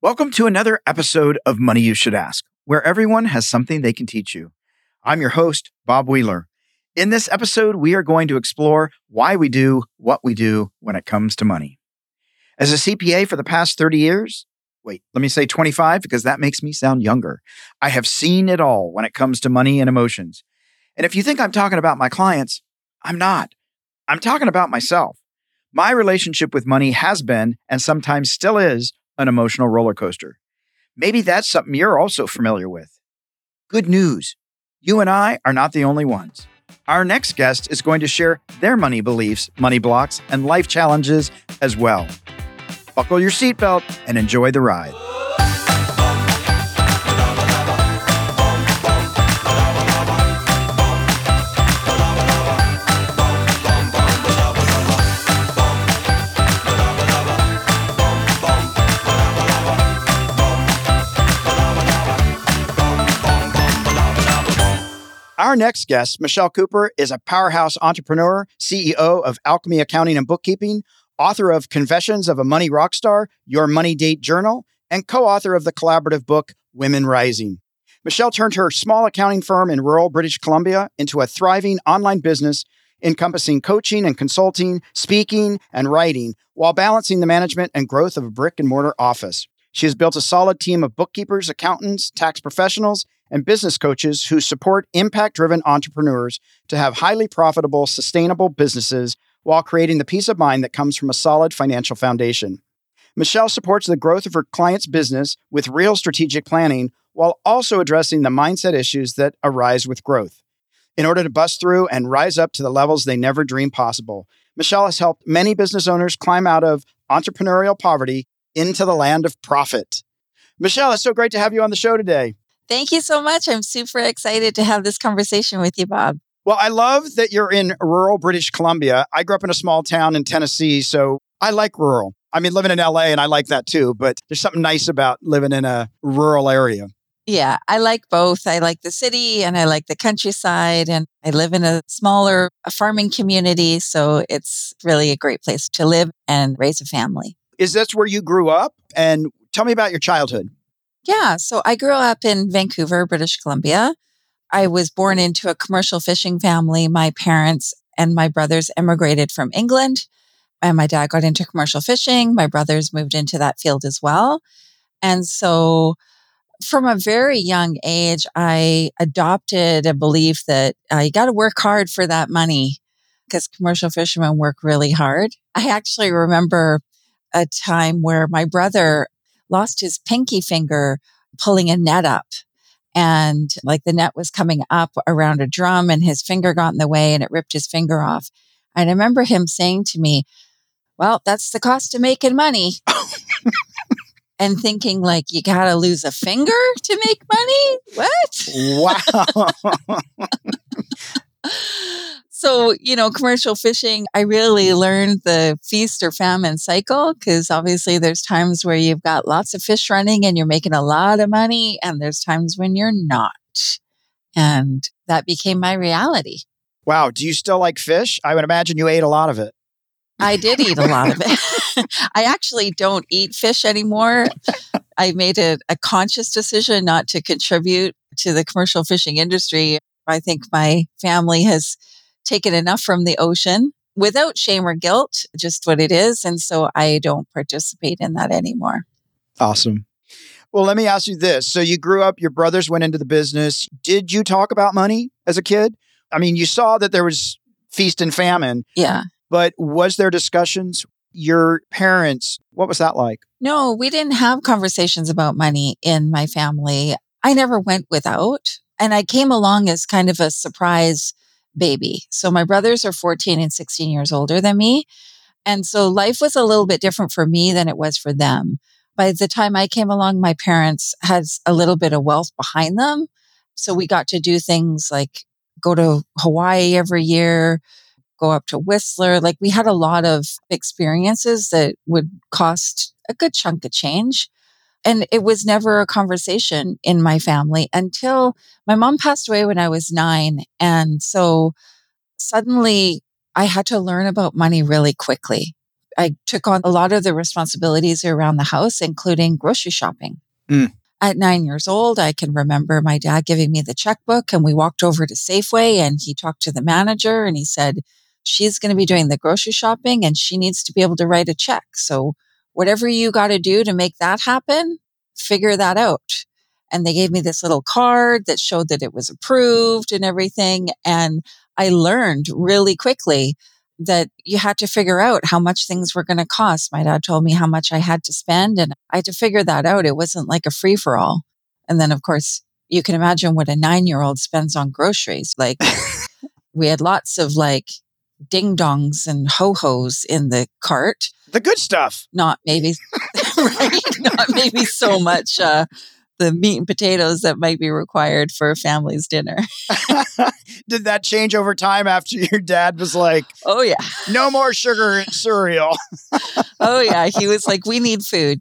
Welcome to another episode of Money You Should Ask, where everyone has something they can teach you. I'm your host, Bob Wheeler. In this episode, we are going to explore why we do what we do when it comes to money. As a CPA for the past 30 years, wait, let me say 25 because that makes me sound younger. I have seen it all when it comes to money and emotions. And if you think I'm talking about my clients, I'm not. I'm talking about myself. My relationship with money has been, and sometimes still is, an emotional roller coaster. Maybe that's something you're also familiar with. Good news you and I are not the only ones. Our next guest is going to share their money beliefs, money blocks, and life challenges as well. Buckle your seatbelt and enjoy the ride. Our next guest, Michelle Cooper, is a powerhouse entrepreneur, CEO of Alchemy Accounting and Bookkeeping, author of Confessions of a Money Rockstar, Your Money Date Journal, and co author of the collaborative book Women Rising. Michelle turned her small accounting firm in rural British Columbia into a thriving online business encompassing coaching and consulting, speaking, and writing, while balancing the management and growth of a brick and mortar office. She has built a solid team of bookkeepers, accountants, tax professionals, and business coaches who support impact driven entrepreneurs to have highly profitable, sustainable businesses while creating the peace of mind that comes from a solid financial foundation. Michelle supports the growth of her client's business with real strategic planning while also addressing the mindset issues that arise with growth. In order to bust through and rise up to the levels they never dreamed possible, Michelle has helped many business owners climb out of entrepreneurial poverty into the land of profit. Michelle, it's so great to have you on the show today. Thank you so much. I'm super excited to have this conversation with you, Bob. Well, I love that you're in rural British Columbia. I grew up in a small town in Tennessee, so I like rural. I mean, living in LA and I like that too, but there's something nice about living in a rural area. Yeah, I like both. I like the city and I like the countryside and I live in a smaller farming community, so it's really a great place to live and raise a family. Is this where you grew up? And tell me about your childhood. Yeah. So I grew up in Vancouver, British Columbia. I was born into a commercial fishing family. My parents and my brothers immigrated from England, and my dad got into commercial fishing. My brothers moved into that field as well. And so, from a very young age, I adopted a belief that uh, you got to work hard for that money because commercial fishermen work really hard. I actually remember a time where my brother lost his pinky finger pulling a net up. And like the net was coming up around a drum and his finger got in the way and it ripped his finger off. And I remember him saying to me, Well, that's the cost of making money. and thinking like you gotta lose a finger to make money what wow so, you know, commercial fishing, I really learned the feast or famine cycle because obviously there's times where you've got lots of fish running and you're making a lot of money, and there's times when you're not. And that became my reality. Wow. Do you still like fish? I would imagine you ate a lot of it. I did eat a lot of it. I actually don't eat fish anymore. I made a, a conscious decision not to contribute to the commercial fishing industry. I think my family has taken enough from the ocean without shame or guilt, just what it is. And so I don't participate in that anymore. Awesome. Well, let me ask you this. So you grew up, your brothers went into the business. Did you talk about money as a kid? I mean, you saw that there was feast and famine. Yeah. But was there discussions? Your parents, what was that like? No, we didn't have conversations about money in my family. I never went without. And I came along as kind of a surprise baby. So my brothers are 14 and 16 years older than me. And so life was a little bit different for me than it was for them. By the time I came along, my parents had a little bit of wealth behind them. So we got to do things like go to Hawaii every year, go up to Whistler. Like we had a lot of experiences that would cost a good chunk of change. And it was never a conversation in my family until my mom passed away when I was nine. And so suddenly I had to learn about money really quickly. I took on a lot of the responsibilities around the house, including grocery shopping. Mm. At nine years old, I can remember my dad giving me the checkbook and we walked over to Safeway and he talked to the manager and he said, she's going to be doing the grocery shopping and she needs to be able to write a check. So whatever you got to do to make that happen, figure that out. And they gave me this little card that showed that it was approved and everything. And I learned really quickly that you had to figure out how much things were going to cost. My dad told me how much I had to spend and I had to figure that out. It wasn't like a free for all. And then, of course, you can imagine what a nine year old spends on groceries. Like we had lots of like ding dongs and ho hos in the cart. The good stuff. Not maybe, right? Not maybe so much uh, the meat and potatoes that might be required for a family's dinner. Did that change over time after your dad was like, oh, yeah. No more sugar in cereal? oh, yeah. He was like, We need food.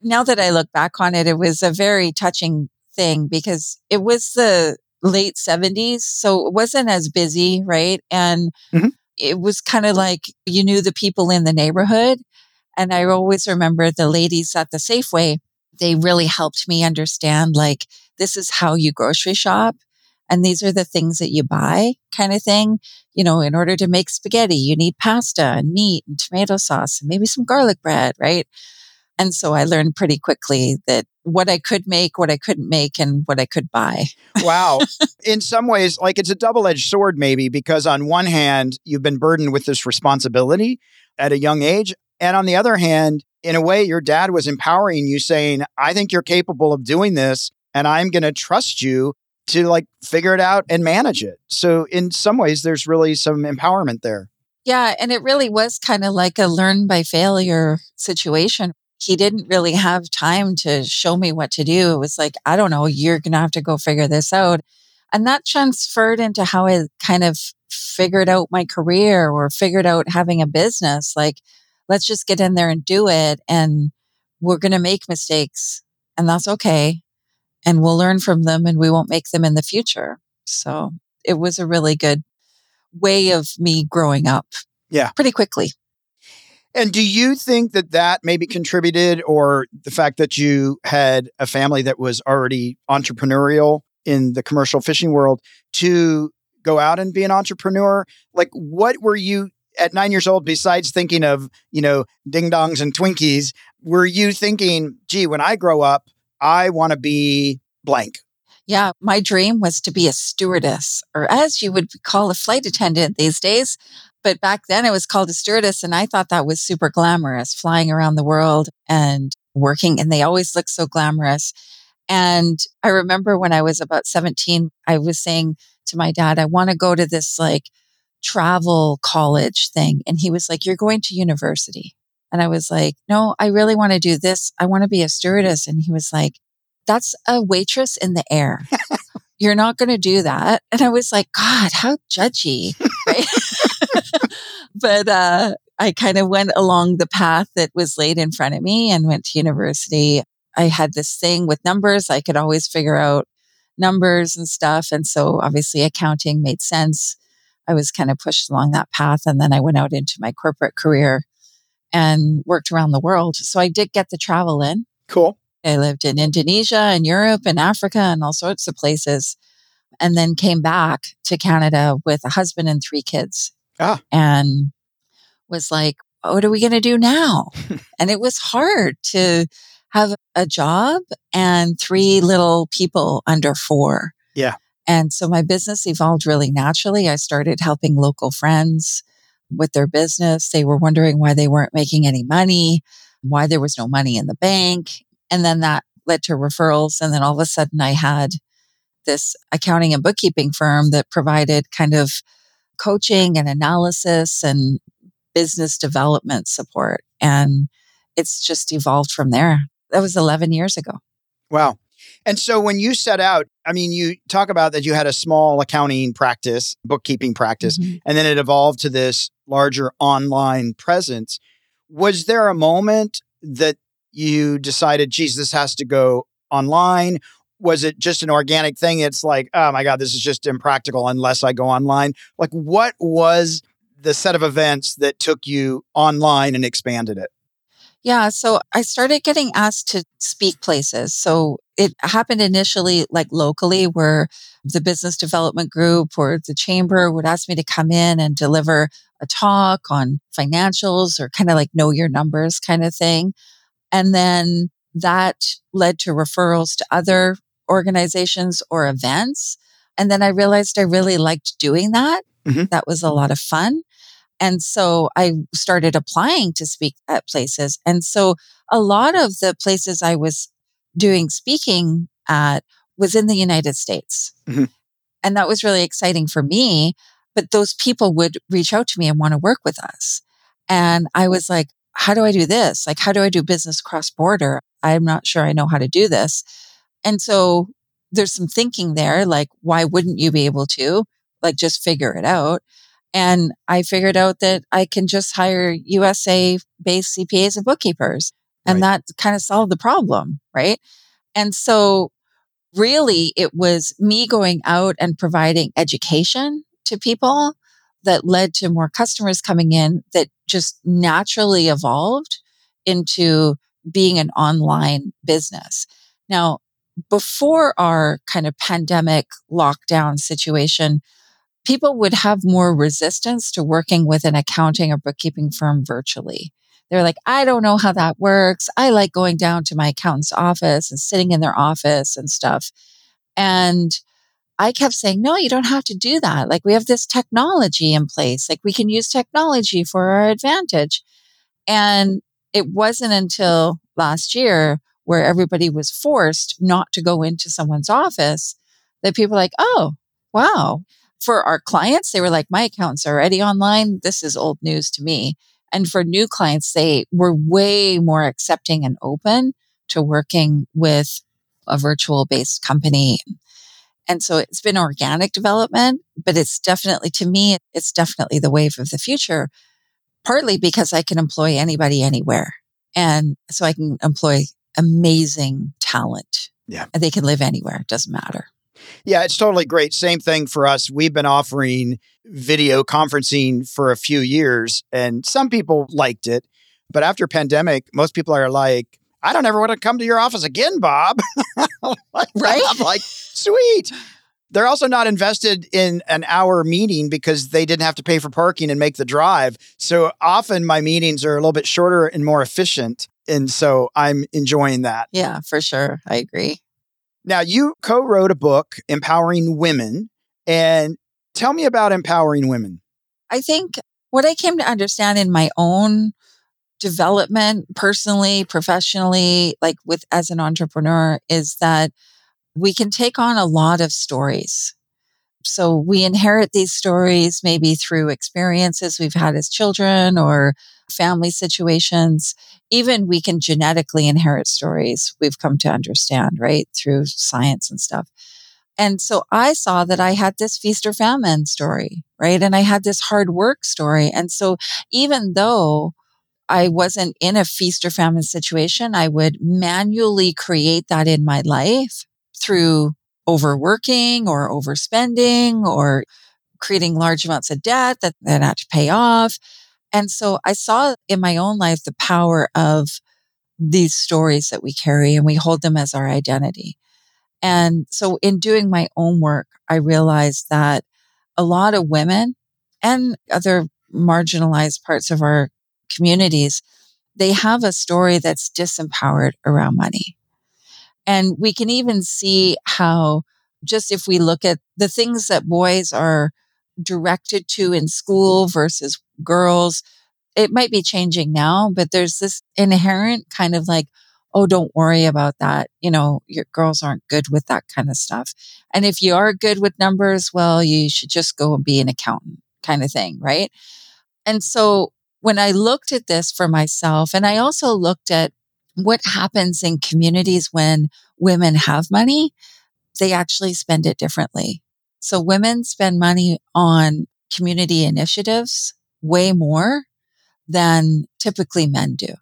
Now that I look back on it, it was a very touching thing because it was the late 70s. So it wasn't as busy, right? And mm-hmm. It was kind of like you knew the people in the neighborhood. And I always remember the ladies at the Safeway they really helped me understand like, this is how you grocery shop. And these are the things that you buy kind of thing. You know, in order to make spaghetti, you need pasta and meat and tomato sauce and maybe some garlic bread, right? And so I learned pretty quickly that what I could make, what I couldn't make, and what I could buy. wow. In some ways, like it's a double edged sword, maybe, because on one hand, you've been burdened with this responsibility at a young age. And on the other hand, in a way, your dad was empowering you, saying, I think you're capable of doing this, and I'm going to trust you to like figure it out and manage it. So, in some ways, there's really some empowerment there. Yeah. And it really was kind of like a learn by failure situation. He didn't really have time to show me what to do. It was like, I don't know, you're going to have to go figure this out. And that transferred into how I kind of figured out my career or figured out having a business. Like, let's just get in there and do it. And we're going to make mistakes and that's okay. And we'll learn from them and we won't make them in the future. So it was a really good way of me growing up. Yeah. Pretty quickly. And do you think that that maybe contributed or the fact that you had a family that was already entrepreneurial in the commercial fishing world to go out and be an entrepreneur? Like, what were you at nine years old, besides thinking of, you know, ding dongs and Twinkies, were you thinking, gee, when I grow up, I want to be blank? Yeah, my dream was to be a stewardess, or as you would call a flight attendant these days. But back then it was called a stewardess. And I thought that was super glamorous, flying around the world and working. And they always look so glamorous. And I remember when I was about 17, I was saying to my dad, I want to go to this like travel college thing. And he was like, You're going to university. And I was like, No, I really want to do this. I want to be a stewardess. And he was like, That's a waitress in the air. You're not going to do that. And I was like, God, how judgy. But uh, I kind of went along the path that was laid in front of me and went to university. I had this thing with numbers. I could always figure out numbers and stuff. And so obviously accounting made sense. I was kind of pushed along that path. And then I went out into my corporate career and worked around the world. So I did get the travel in. Cool. I lived in Indonesia and Europe and Africa and all sorts of places. And then came back to Canada with a husband and three kids. Ah. And was like, what are we going to do now? and it was hard to have a job and three little people under four. Yeah. And so my business evolved really naturally. I started helping local friends with their business. They were wondering why they weren't making any money, why there was no money in the bank. And then that led to referrals. And then all of a sudden I had this accounting and bookkeeping firm that provided kind of coaching and analysis and business development support. And it's just evolved from there. That was 11 years ago. Wow. And so when you set out, I mean, you talk about that you had a small accounting practice, bookkeeping practice, mm-hmm. and then it evolved to this larger online presence. Was there a moment that you decided, geez, this has to go online? Was it just an organic thing? It's like, oh my God, this is just impractical unless I go online. Like, what was the set of events that took you online and expanded it? Yeah. So I started getting asked to speak places. So it happened initially like locally where the business development group or the chamber would ask me to come in and deliver a talk on financials or kind of like know your numbers kind of thing. And then that led to referrals to other organizations or events. And then I realized I really liked doing that. Mm-hmm. That was a lot of fun. And so I started applying to speak at places. And so a lot of the places I was doing speaking at was in the United States. Mm-hmm. And that was really exciting for me. But those people would reach out to me and want to work with us. And I was like, how do I do this? Like, how do I do business cross border? I'm not sure I know how to do this. And so there's some thinking there, like, why wouldn't you be able to? Like, just figure it out. And I figured out that I can just hire USA based CPAs and bookkeepers. And right. that kind of solved the problem. Right. And so really it was me going out and providing education to people that led to more customers coming in that just naturally evolved into being an online business. Now, before our kind of pandemic lockdown situation, people would have more resistance to working with an accounting or bookkeeping firm virtually. They're like, I don't know how that works. I like going down to my accountant's office and sitting in their office and stuff. And I kept saying, no, you don't have to do that. Like we have this technology in place. Like we can use technology for our advantage. And it wasn't until last year where everybody was forced not to go into someone's office that people were like, oh, wow. For our clients, they were like, my account's already online. This is old news to me. And for new clients, they were way more accepting and open to working with a virtual based company. And so it's been organic development, but it's definitely, to me, it's definitely the wave of the future, partly because I can employ anybody anywhere. And so I can employ amazing talent. Yeah. And they can live anywhere. It doesn't matter. Yeah, it's totally great. Same thing for us. We've been offering video conferencing for a few years and some people liked it. But after pandemic, most people are like, I don't ever want to come to your office again, Bob. right? I'm like, sweet. They're also not invested in an hour meeting because they didn't have to pay for parking and make the drive. So often my meetings are a little bit shorter and more efficient. And so I'm enjoying that. Yeah, for sure. I agree. Now, you co wrote a book, Empowering Women. And tell me about empowering women. I think what I came to understand in my own development, personally, professionally, like with as an entrepreneur, is that we can take on a lot of stories. So we inherit these stories maybe through experiences we've had as children or family situations. Even we can genetically inherit stories we've come to understand, right? Through science and stuff. And so I saw that I had this feast or famine story, right? And I had this hard work story. And so even though I wasn't in a feast or famine situation, I would manually create that in my life through overworking or overspending or creating large amounts of debt that then had to pay off. And so I saw in my own life the power of these stories that we carry and we hold them as our identity. And so in doing my own work, I realized that a lot of women and other marginalized parts of our communities, they have a story that's disempowered around money. And we can even see how just if we look at the things that boys are directed to in school versus girls, it might be changing now, but there's this inherent kind of like, oh, don't worry about that. You know, your girls aren't good with that kind of stuff. And if you are good with numbers, well, you should just go and be an accountant kind of thing, right? And so when I looked at this for myself, and I also looked at what happens in communities when women have money, they actually spend it differently. So women spend money on community initiatives way more than typically men do.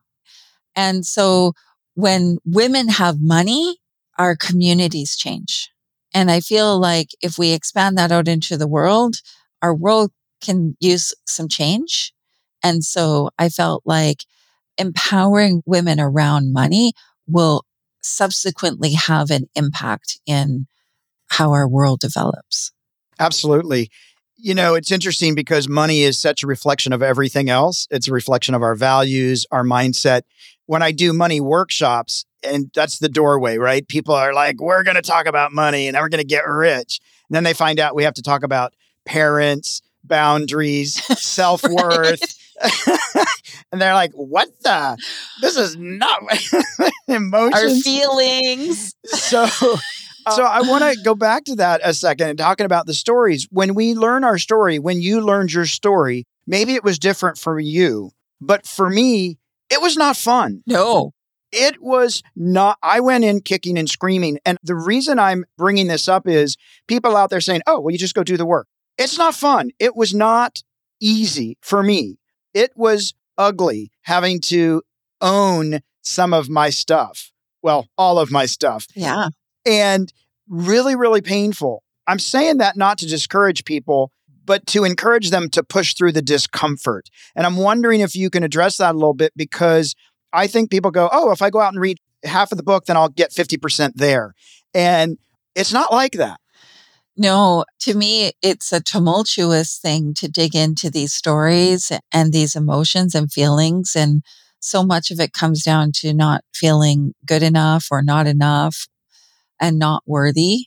And so when women have money, our communities change. And I feel like if we expand that out into the world, our world can use some change. And so I felt like empowering women around money will subsequently have an impact in how our world develops. Absolutely. You know, it's interesting because money is such a reflection of everything else. It's a reflection of our values, our mindset. When I do money workshops, and that's the doorway, right? People are like, we're going to talk about money and we're going to get rich. And then they find out we have to talk about parents, boundaries, self worth. and they're like, what the? This is not emotions. Our feelings. So, so oh. I want to go back to that a second and talking about the stories. When we learn our story, when you learned your story, maybe it was different for you, but for me, it was not fun. No. It was not, I went in kicking and screaming. And the reason I'm bringing this up is people out there saying, oh, well, you just go do the work. It's not fun. It was not easy for me. It was ugly having to own some of my stuff. Well, all of my stuff. Yeah. And really, really painful. I'm saying that not to discourage people, but to encourage them to push through the discomfort. And I'm wondering if you can address that a little bit because I think people go, oh, if I go out and read half of the book, then I'll get 50% there. And it's not like that. No, to me, it's a tumultuous thing to dig into these stories and these emotions and feelings. And so much of it comes down to not feeling good enough or not enough and not worthy.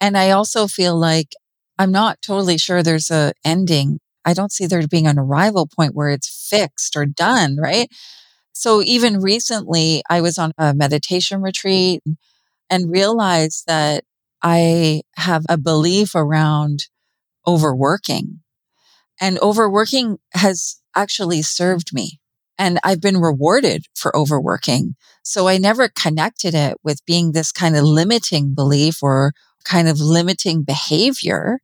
And I also feel like I'm not totally sure there's a ending. I don't see there being an arrival point where it's fixed or done, right? So even recently, I was on a meditation retreat and realized that I have a belief around overworking. And overworking has actually served me. And I've been rewarded for overworking. So I never connected it with being this kind of limiting belief or kind of limiting behavior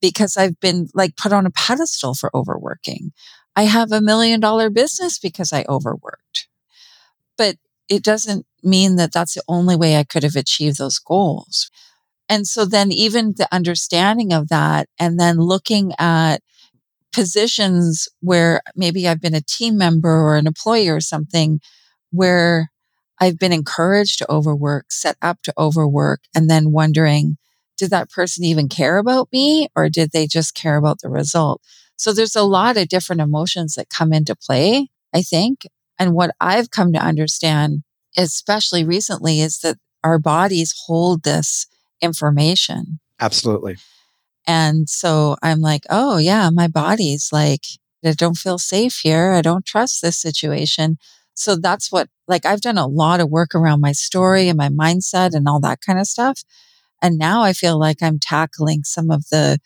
because I've been like put on a pedestal for overworking. I have a million dollar business because I overworked. But it doesn't mean that that's the only way I could have achieved those goals. And so then even the understanding of that and then looking at positions where maybe I've been a team member or an employee or something where I've been encouraged to overwork, set up to overwork, and then wondering, did that person even care about me or did they just care about the result? So there's a lot of different emotions that come into play, I think. And what I've come to understand, especially recently, is that our bodies hold this information. Absolutely. And so I'm like, oh, yeah, my body's like, I don't feel safe here. I don't trust this situation. So that's what, like, I've done a lot of work around my story and my mindset and all that kind of stuff. And now I feel like I'm tackling some of the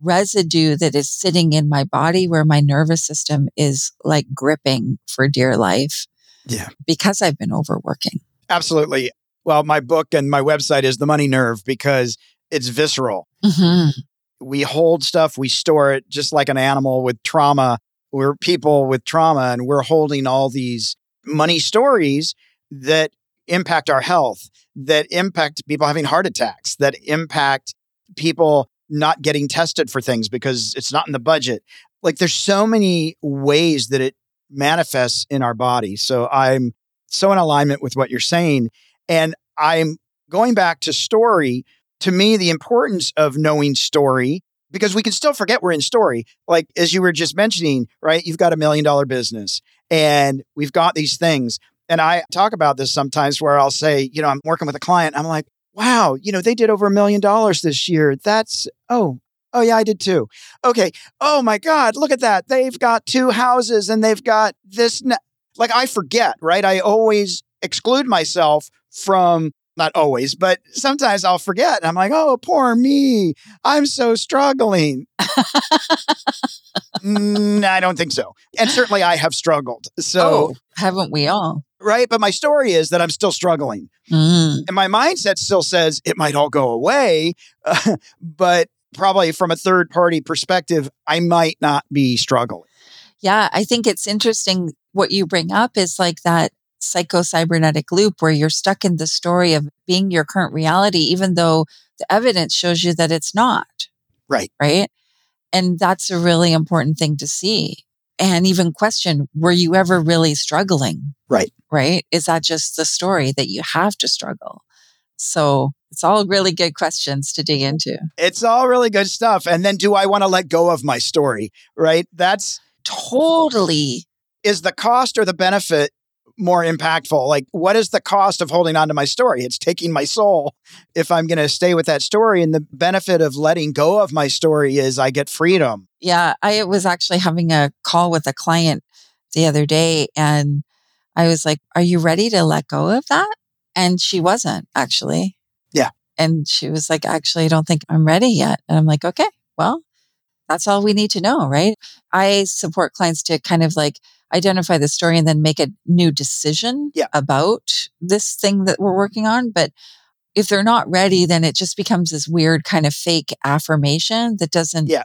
residue that is sitting in my body where my nervous system is like gripping for dear life. Yeah. Because I've been overworking. Absolutely. Well, my book and my website is The Money Nerve because it's visceral. Mm-hmm. We hold stuff, we store it just like an animal with trauma. We're people with trauma, and we're holding all these money stories that impact our health, that impact people having heart attacks, that impact people not getting tested for things because it's not in the budget. Like there's so many ways that it manifests in our body. So I'm so in alignment with what you're saying. And I'm going back to story. To me, the importance of knowing story, because we can still forget we're in story. Like, as you were just mentioning, right? You've got a million dollar business and we've got these things. And I talk about this sometimes where I'll say, you know, I'm working with a client. I'm like, wow, you know, they did over a million dollars this year. That's, oh, oh, yeah, I did too. Okay. Oh my God, look at that. They've got two houses and they've got this. Like, I forget, right? I always exclude myself from not always, but sometimes I'll forget. I'm like, oh, poor me. I'm so struggling. mm, I don't think so. And certainly I have struggled. So, oh, haven't we all? Right. But my story is that I'm still struggling. Mm. And my mindset still says it might all go away. Uh, but probably from a third party perspective, I might not be struggling. Yeah. I think it's interesting what you bring up is like that psycho-cybernetic loop where you're stuck in the story of being your current reality, even though the evidence shows you that it's not. Right. Right. And that's a really important thing to see and even question, were you ever really struggling? Right. Right. Is that just the story that you have to struggle? So it's all really good questions to dig into. It's all really good stuff. And then do I want to let go of my story? Right. That's totally. Is the cost or the benefit more impactful? Like, what is the cost of holding on to my story? It's taking my soul if I'm going to stay with that story. And the benefit of letting go of my story is I get freedom. Yeah. I was actually having a call with a client the other day and I was like, Are you ready to let go of that? And she wasn't actually. Yeah. And she was like, Actually, I don't think I'm ready yet. And I'm like, Okay, well, that's all we need to know, right? I support clients to kind of like, identify the story and then make a new decision yeah. about this thing that we're working on. But if they're not ready, then it just becomes this weird kind of fake affirmation that doesn't yeah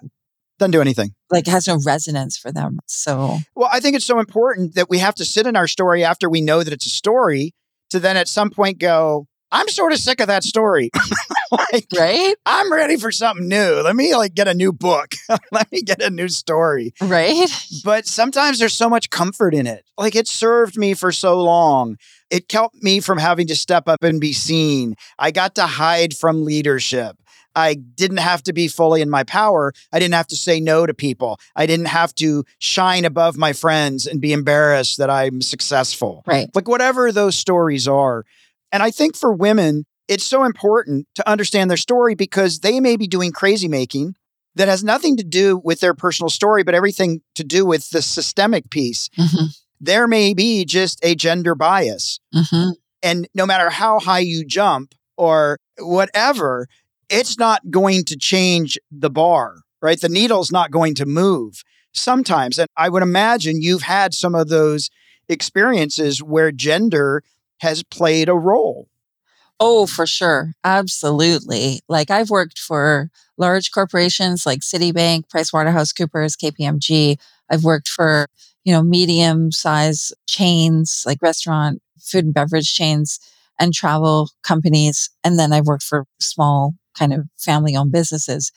doesn't do anything like has no resonance for them so well i think it's so important that we have to sit in our story after we know that it's a story to then at some point go I'm sort of sick of that story. like, right? I'm ready for something new. Let me like get a new book. Let me get a new story. Right. But sometimes there's so much comfort in it. Like it served me for so long. It kept me from having to step up and be seen. I got to hide from leadership. I didn't have to be fully in my power. I didn't have to say no to people. I didn't have to shine above my friends and be embarrassed that I'm successful. Right. Like whatever those stories are, and I think for women, it's so important to understand their story because they may be doing crazy making that has nothing to do with their personal story, but everything to do with the systemic piece. Mm-hmm. There may be just a gender bias. Mm-hmm. And no matter how high you jump or whatever, it's not going to change the bar, right? The needle's not going to move sometimes. And I would imagine you've had some of those experiences where gender has played a role. Oh, for sure. Absolutely. Like I've worked for large corporations like Citibank, PricewaterhouseCoopers, KPMG. I've worked for, you know, medium size chains like restaurant, food and beverage chains and travel companies. And then I've worked for small kind of family owned businesses.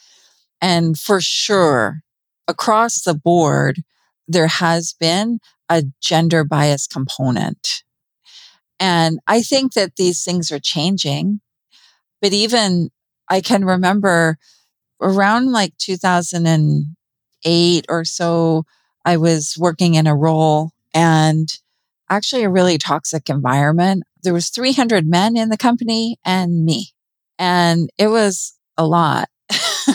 And for sure, across the board, there has been a gender bias component and I think that these things are changing. But even I can remember around like 2008 or so, I was working in a role and actually a really toxic environment. There was 300 men in the company and me. And it was a lot.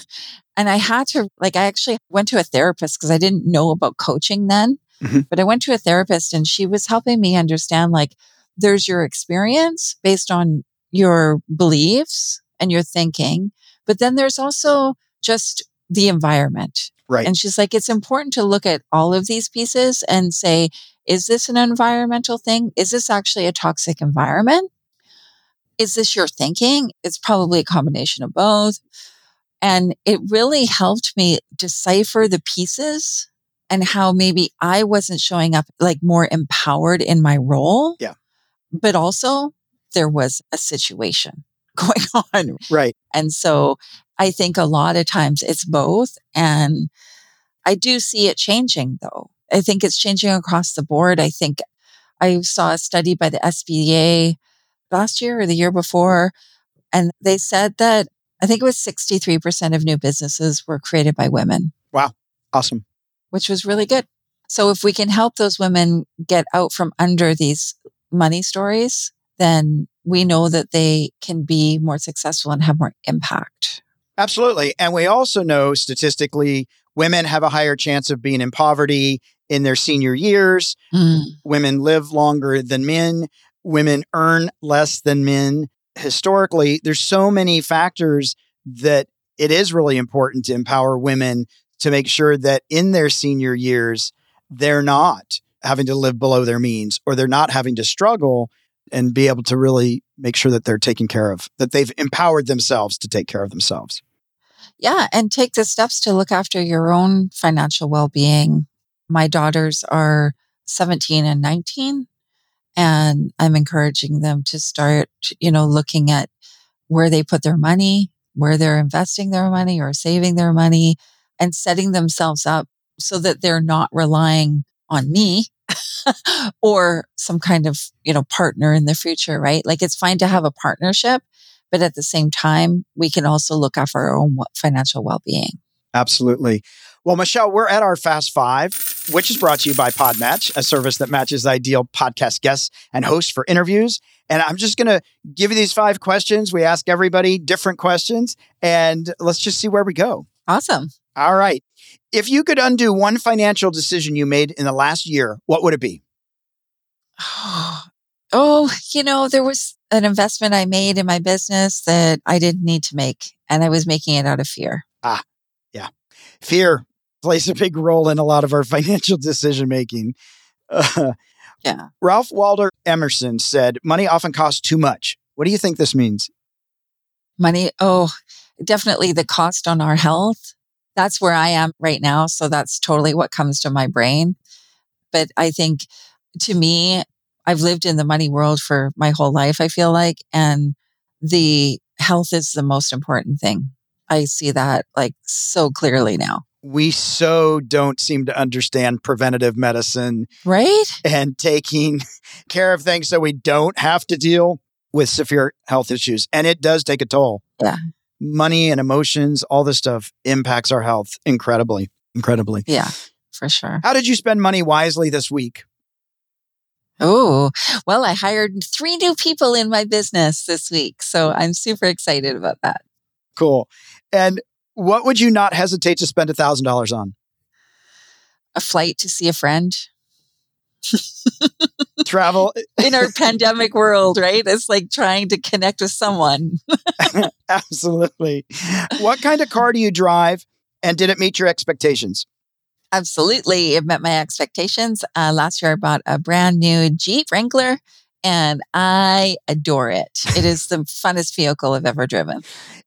and I had to like I actually went to a therapist because I didn't know about coaching then. Mm-hmm. But I went to a therapist and she was helping me understand like there's your experience based on your beliefs and your thinking, but then there's also just the environment. Right. And she's like, it's important to look at all of these pieces and say, is this an environmental thing? Is this actually a toxic environment? Is this your thinking? It's probably a combination of both. And it really helped me decipher the pieces and how maybe I wasn't showing up like more empowered in my role. Yeah but also there was a situation going on. Right. And mm-hmm. so I think a lot of times it's both. And I do see it changing though. I think it's changing across the board. I think I saw a study by the SBA last year or the year before, and they said that I think it was 63% of new businesses were created by women. Wow. Awesome. Which was really good. So if we can help those women get out from under these money stories, then we know that they can be more successful and have more impact. Absolutely. And we also know statistically, women have a higher chance of being in poverty in their senior years. Mm. Women live longer than men. Women earn less than men. Historically, there's so many factors that it is really important to empower women to make sure that in their senior years, they're not having to live below their means or they're not having to struggle and be able to really make sure that they're taken care of, that they've empowered themselves to take care of themselves. Yeah, and take the steps to look after your own financial well being. My daughters are 17 and 19, and I'm encouraging them to start, you know, looking at where they put their money, where they're investing their money or saving their money, and setting themselves up so that they're not relying on me or some kind of, you know, partner in the future, right? Like it's fine to have a partnership, but at the same time, we can also look after our own financial well-being. Absolutely. Well, Michelle, we're at our Fast Five, which is brought to you by Podmatch, a service that matches ideal podcast guests and hosts for interviews. And I'm just going to give you these five questions. We ask everybody different questions, and let's just see where we go. Awesome. All right. If you could undo one financial decision you made in the last year, what would it be? Oh, you know, there was an investment I made in my business that I didn't need to make, and I was making it out of fear. Ah, yeah. Fear plays a big role in a lot of our financial decision making. Uh, yeah. Ralph Waldo Emerson said, Money often costs too much. What do you think this means? Money, oh, definitely the cost on our health. That's where I am right now. So that's totally what comes to my brain. But I think to me, I've lived in the money world for my whole life, I feel like, and the health is the most important thing. I see that like so clearly now. We so don't seem to understand preventative medicine. Right. And taking care of things so we don't have to deal with severe health issues. And it does take a toll. Yeah. Money and emotions, all this stuff impacts our health incredibly, incredibly. Yeah, for sure. How did you spend money wisely this week? Oh, well, I hired three new people in my business this week. So I'm super excited about that. Cool. And what would you not hesitate to spend a $1,000 on? A flight to see a friend. Travel in our pandemic world, right? It's like trying to connect with someone. Absolutely. What kind of car do you drive and did it meet your expectations? Absolutely. It met my expectations. Uh, last year, I bought a brand new Jeep Wrangler and I adore it. It is the funnest vehicle I've ever driven.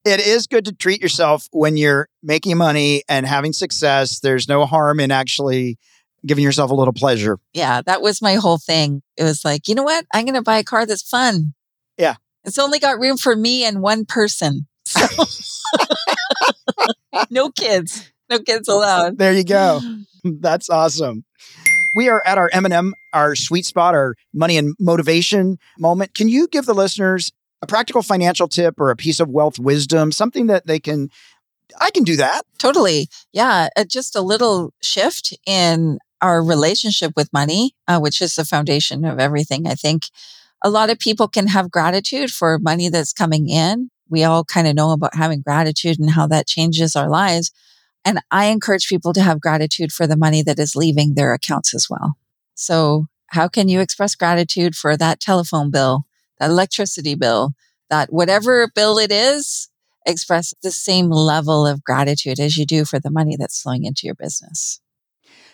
It is good to treat yourself when you're making money and having success. There's no harm in actually giving yourself a little pleasure. Yeah, that was my whole thing. It was like, you know what? I'm going to buy a car that's fun. Yeah. It's only got room for me and one person. So no kids. No kids allowed. There you go. That's awesome. We are at our M&M, our sweet spot, our money and motivation moment. Can you give the listeners a practical financial tip or a piece of wealth wisdom, something that they can I can do that. Totally. Yeah, uh, just a little shift in our relationship with money, uh, which is the foundation of everything. I think a lot of people can have gratitude for money that's coming in. We all kind of know about having gratitude and how that changes our lives. And I encourage people to have gratitude for the money that is leaving their accounts as well. So how can you express gratitude for that telephone bill, that electricity bill, that whatever bill it is, express the same level of gratitude as you do for the money that's flowing into your business.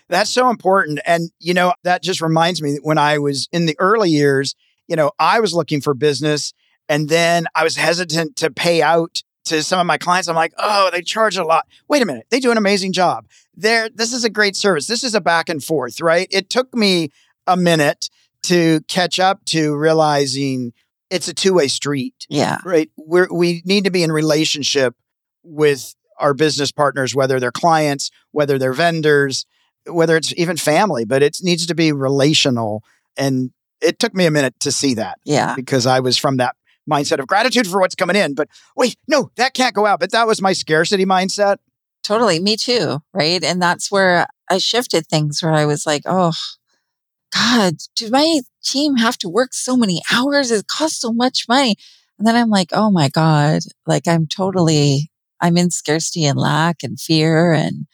That's so important. And, you know, that just reminds me when I was in the early years, you know, I was looking for business and then I was hesitant to pay out to some of my clients, I'm like, oh, they charge a lot. Wait a minute, they do an amazing job. There, this is a great service. This is a back and forth, right? It took me a minute to catch up to realizing it's a two-way street. Yeah. Right. We we need to be in relationship with our business partners, whether they're clients, whether they're vendors, whether it's even family, but it needs to be relational. And it took me a minute to see that. Yeah. Because I was from that mindset of gratitude for what's coming in. But wait, no, that can't go out. But that was my scarcity mindset. Totally. Me too. Right. And that's where I shifted things where I was like, oh, God, do my team have to work so many hours? It costs so much money. And then I'm like, oh my God, like I'm totally, I'm in scarcity and lack and fear and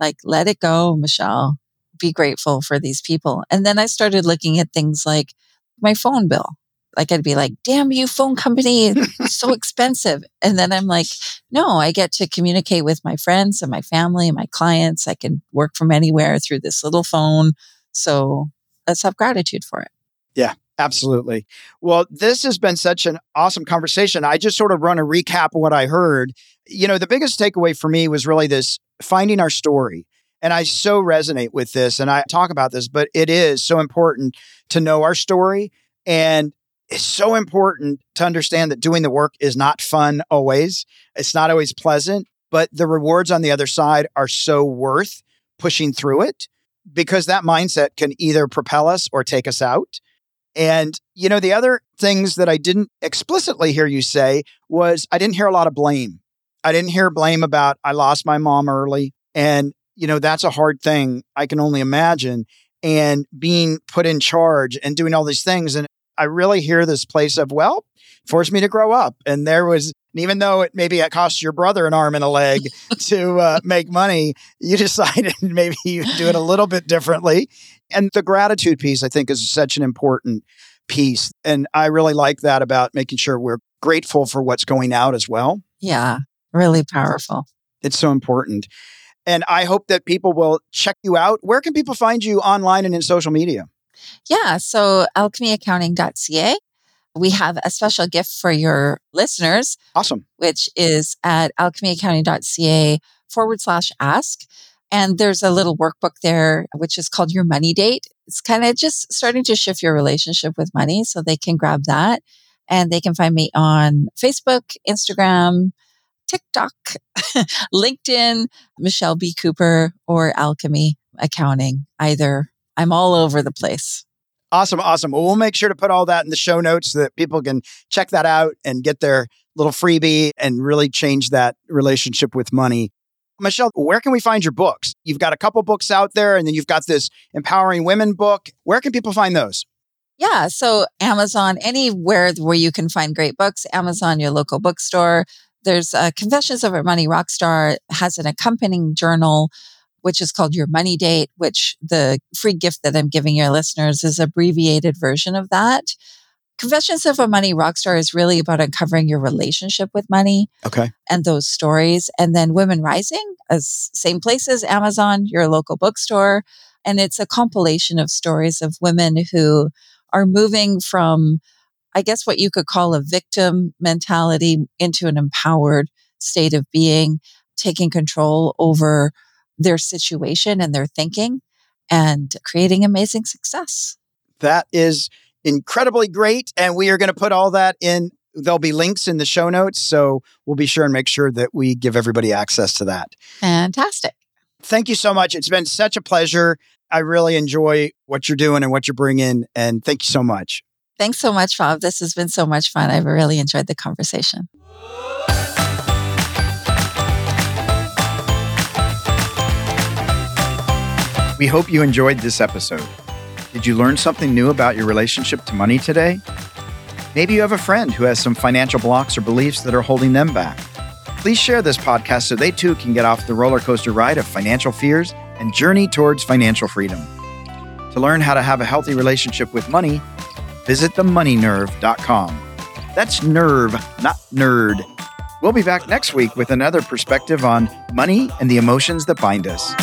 like, let it go, Michelle. Be grateful for these people. And then I started looking at things like my phone bill. Like I'd be like, damn you phone company, it's so expensive. And then I'm like, no, I get to communicate with my friends and my family and my clients. I can work from anywhere through this little phone. So let's have gratitude for it. Yeah, absolutely. Well, this has been such an awesome conversation. I just sort of run a recap of what I heard. You know, the biggest takeaway for me was really this finding our story. And I so resonate with this and I talk about this, but it is so important to know our story. And it's so important to understand that doing the work is not fun always. It's not always pleasant. but the rewards on the other side are so worth pushing through it because that mindset can either propel us or take us out. And, you know, the other things that I didn't explicitly hear you say was I didn't hear a lot of blame. I didn't hear blame about I lost my mom early. And, you know, that's a hard thing. I can only imagine. And being put in charge and doing all these things. And I really hear this place of, well, forced me to grow up. And there was, even though it maybe it cost your brother an arm and a leg to uh, make money, you decided maybe you do it a little bit differently. And the gratitude piece, I think, is such an important piece. And I really like that about making sure we're grateful for what's going out as well. Yeah, really powerful. It's so important. And I hope that people will check you out. Where can people find you online and in social media? Yeah, so alchemyaccounting.ca. We have a special gift for your listeners. Awesome. Which is at alchemyaccounting.ca forward slash ask. And there's a little workbook there, which is called Your Money Date. It's kind of just starting to shift your relationship with money. So they can grab that. And they can find me on Facebook, Instagram, TikTok, LinkedIn, Michelle B. Cooper, or Alchemy Accounting. Either I'm all over the place. Awesome. Awesome. Well, we'll make sure to put all that in the show notes so that people can check that out and get their little freebie and really change that relationship with money. Michelle, where can we find your books? You've got a couple books out there and then you've got this empowering women book. Where can people find those? Yeah. So Amazon, anywhere where you can find great books, Amazon, your local bookstore. There's uh, Confessions of a Money Rockstar has an accompanying journal, which is called Your Money Date, which the free gift that I'm giving your listeners is abbreviated version of that. Confessions of a Money Rockstar is really about uncovering your relationship with money. Okay. And those stories. And then Women Rising, as same place as Amazon, your local bookstore. And it's a compilation of stories of women who are moving from, I guess, what you could call a victim mentality into an empowered state of being, taking control over their situation and their thinking and creating amazing success. That is incredibly great. And we are going to put all that in. There'll be links in the show notes. So we'll be sure and make sure that we give everybody access to that. Fantastic. Thank you so much. It's been such a pleasure. I really enjoy what you're doing and what you're bringing. And thank you so much. Thanks so much, Bob. This has been so much fun. I've really enjoyed the conversation. We hope you enjoyed this episode. Did you learn something new about your relationship to money today? Maybe you have a friend who has some financial blocks or beliefs that are holding them back. Please share this podcast so they too can get off the roller coaster ride of financial fears and journey towards financial freedom. To learn how to have a healthy relationship with money, visit themoneynerve.com. That's nerve, not nerd. We'll be back next week with another perspective on money and the emotions that bind us.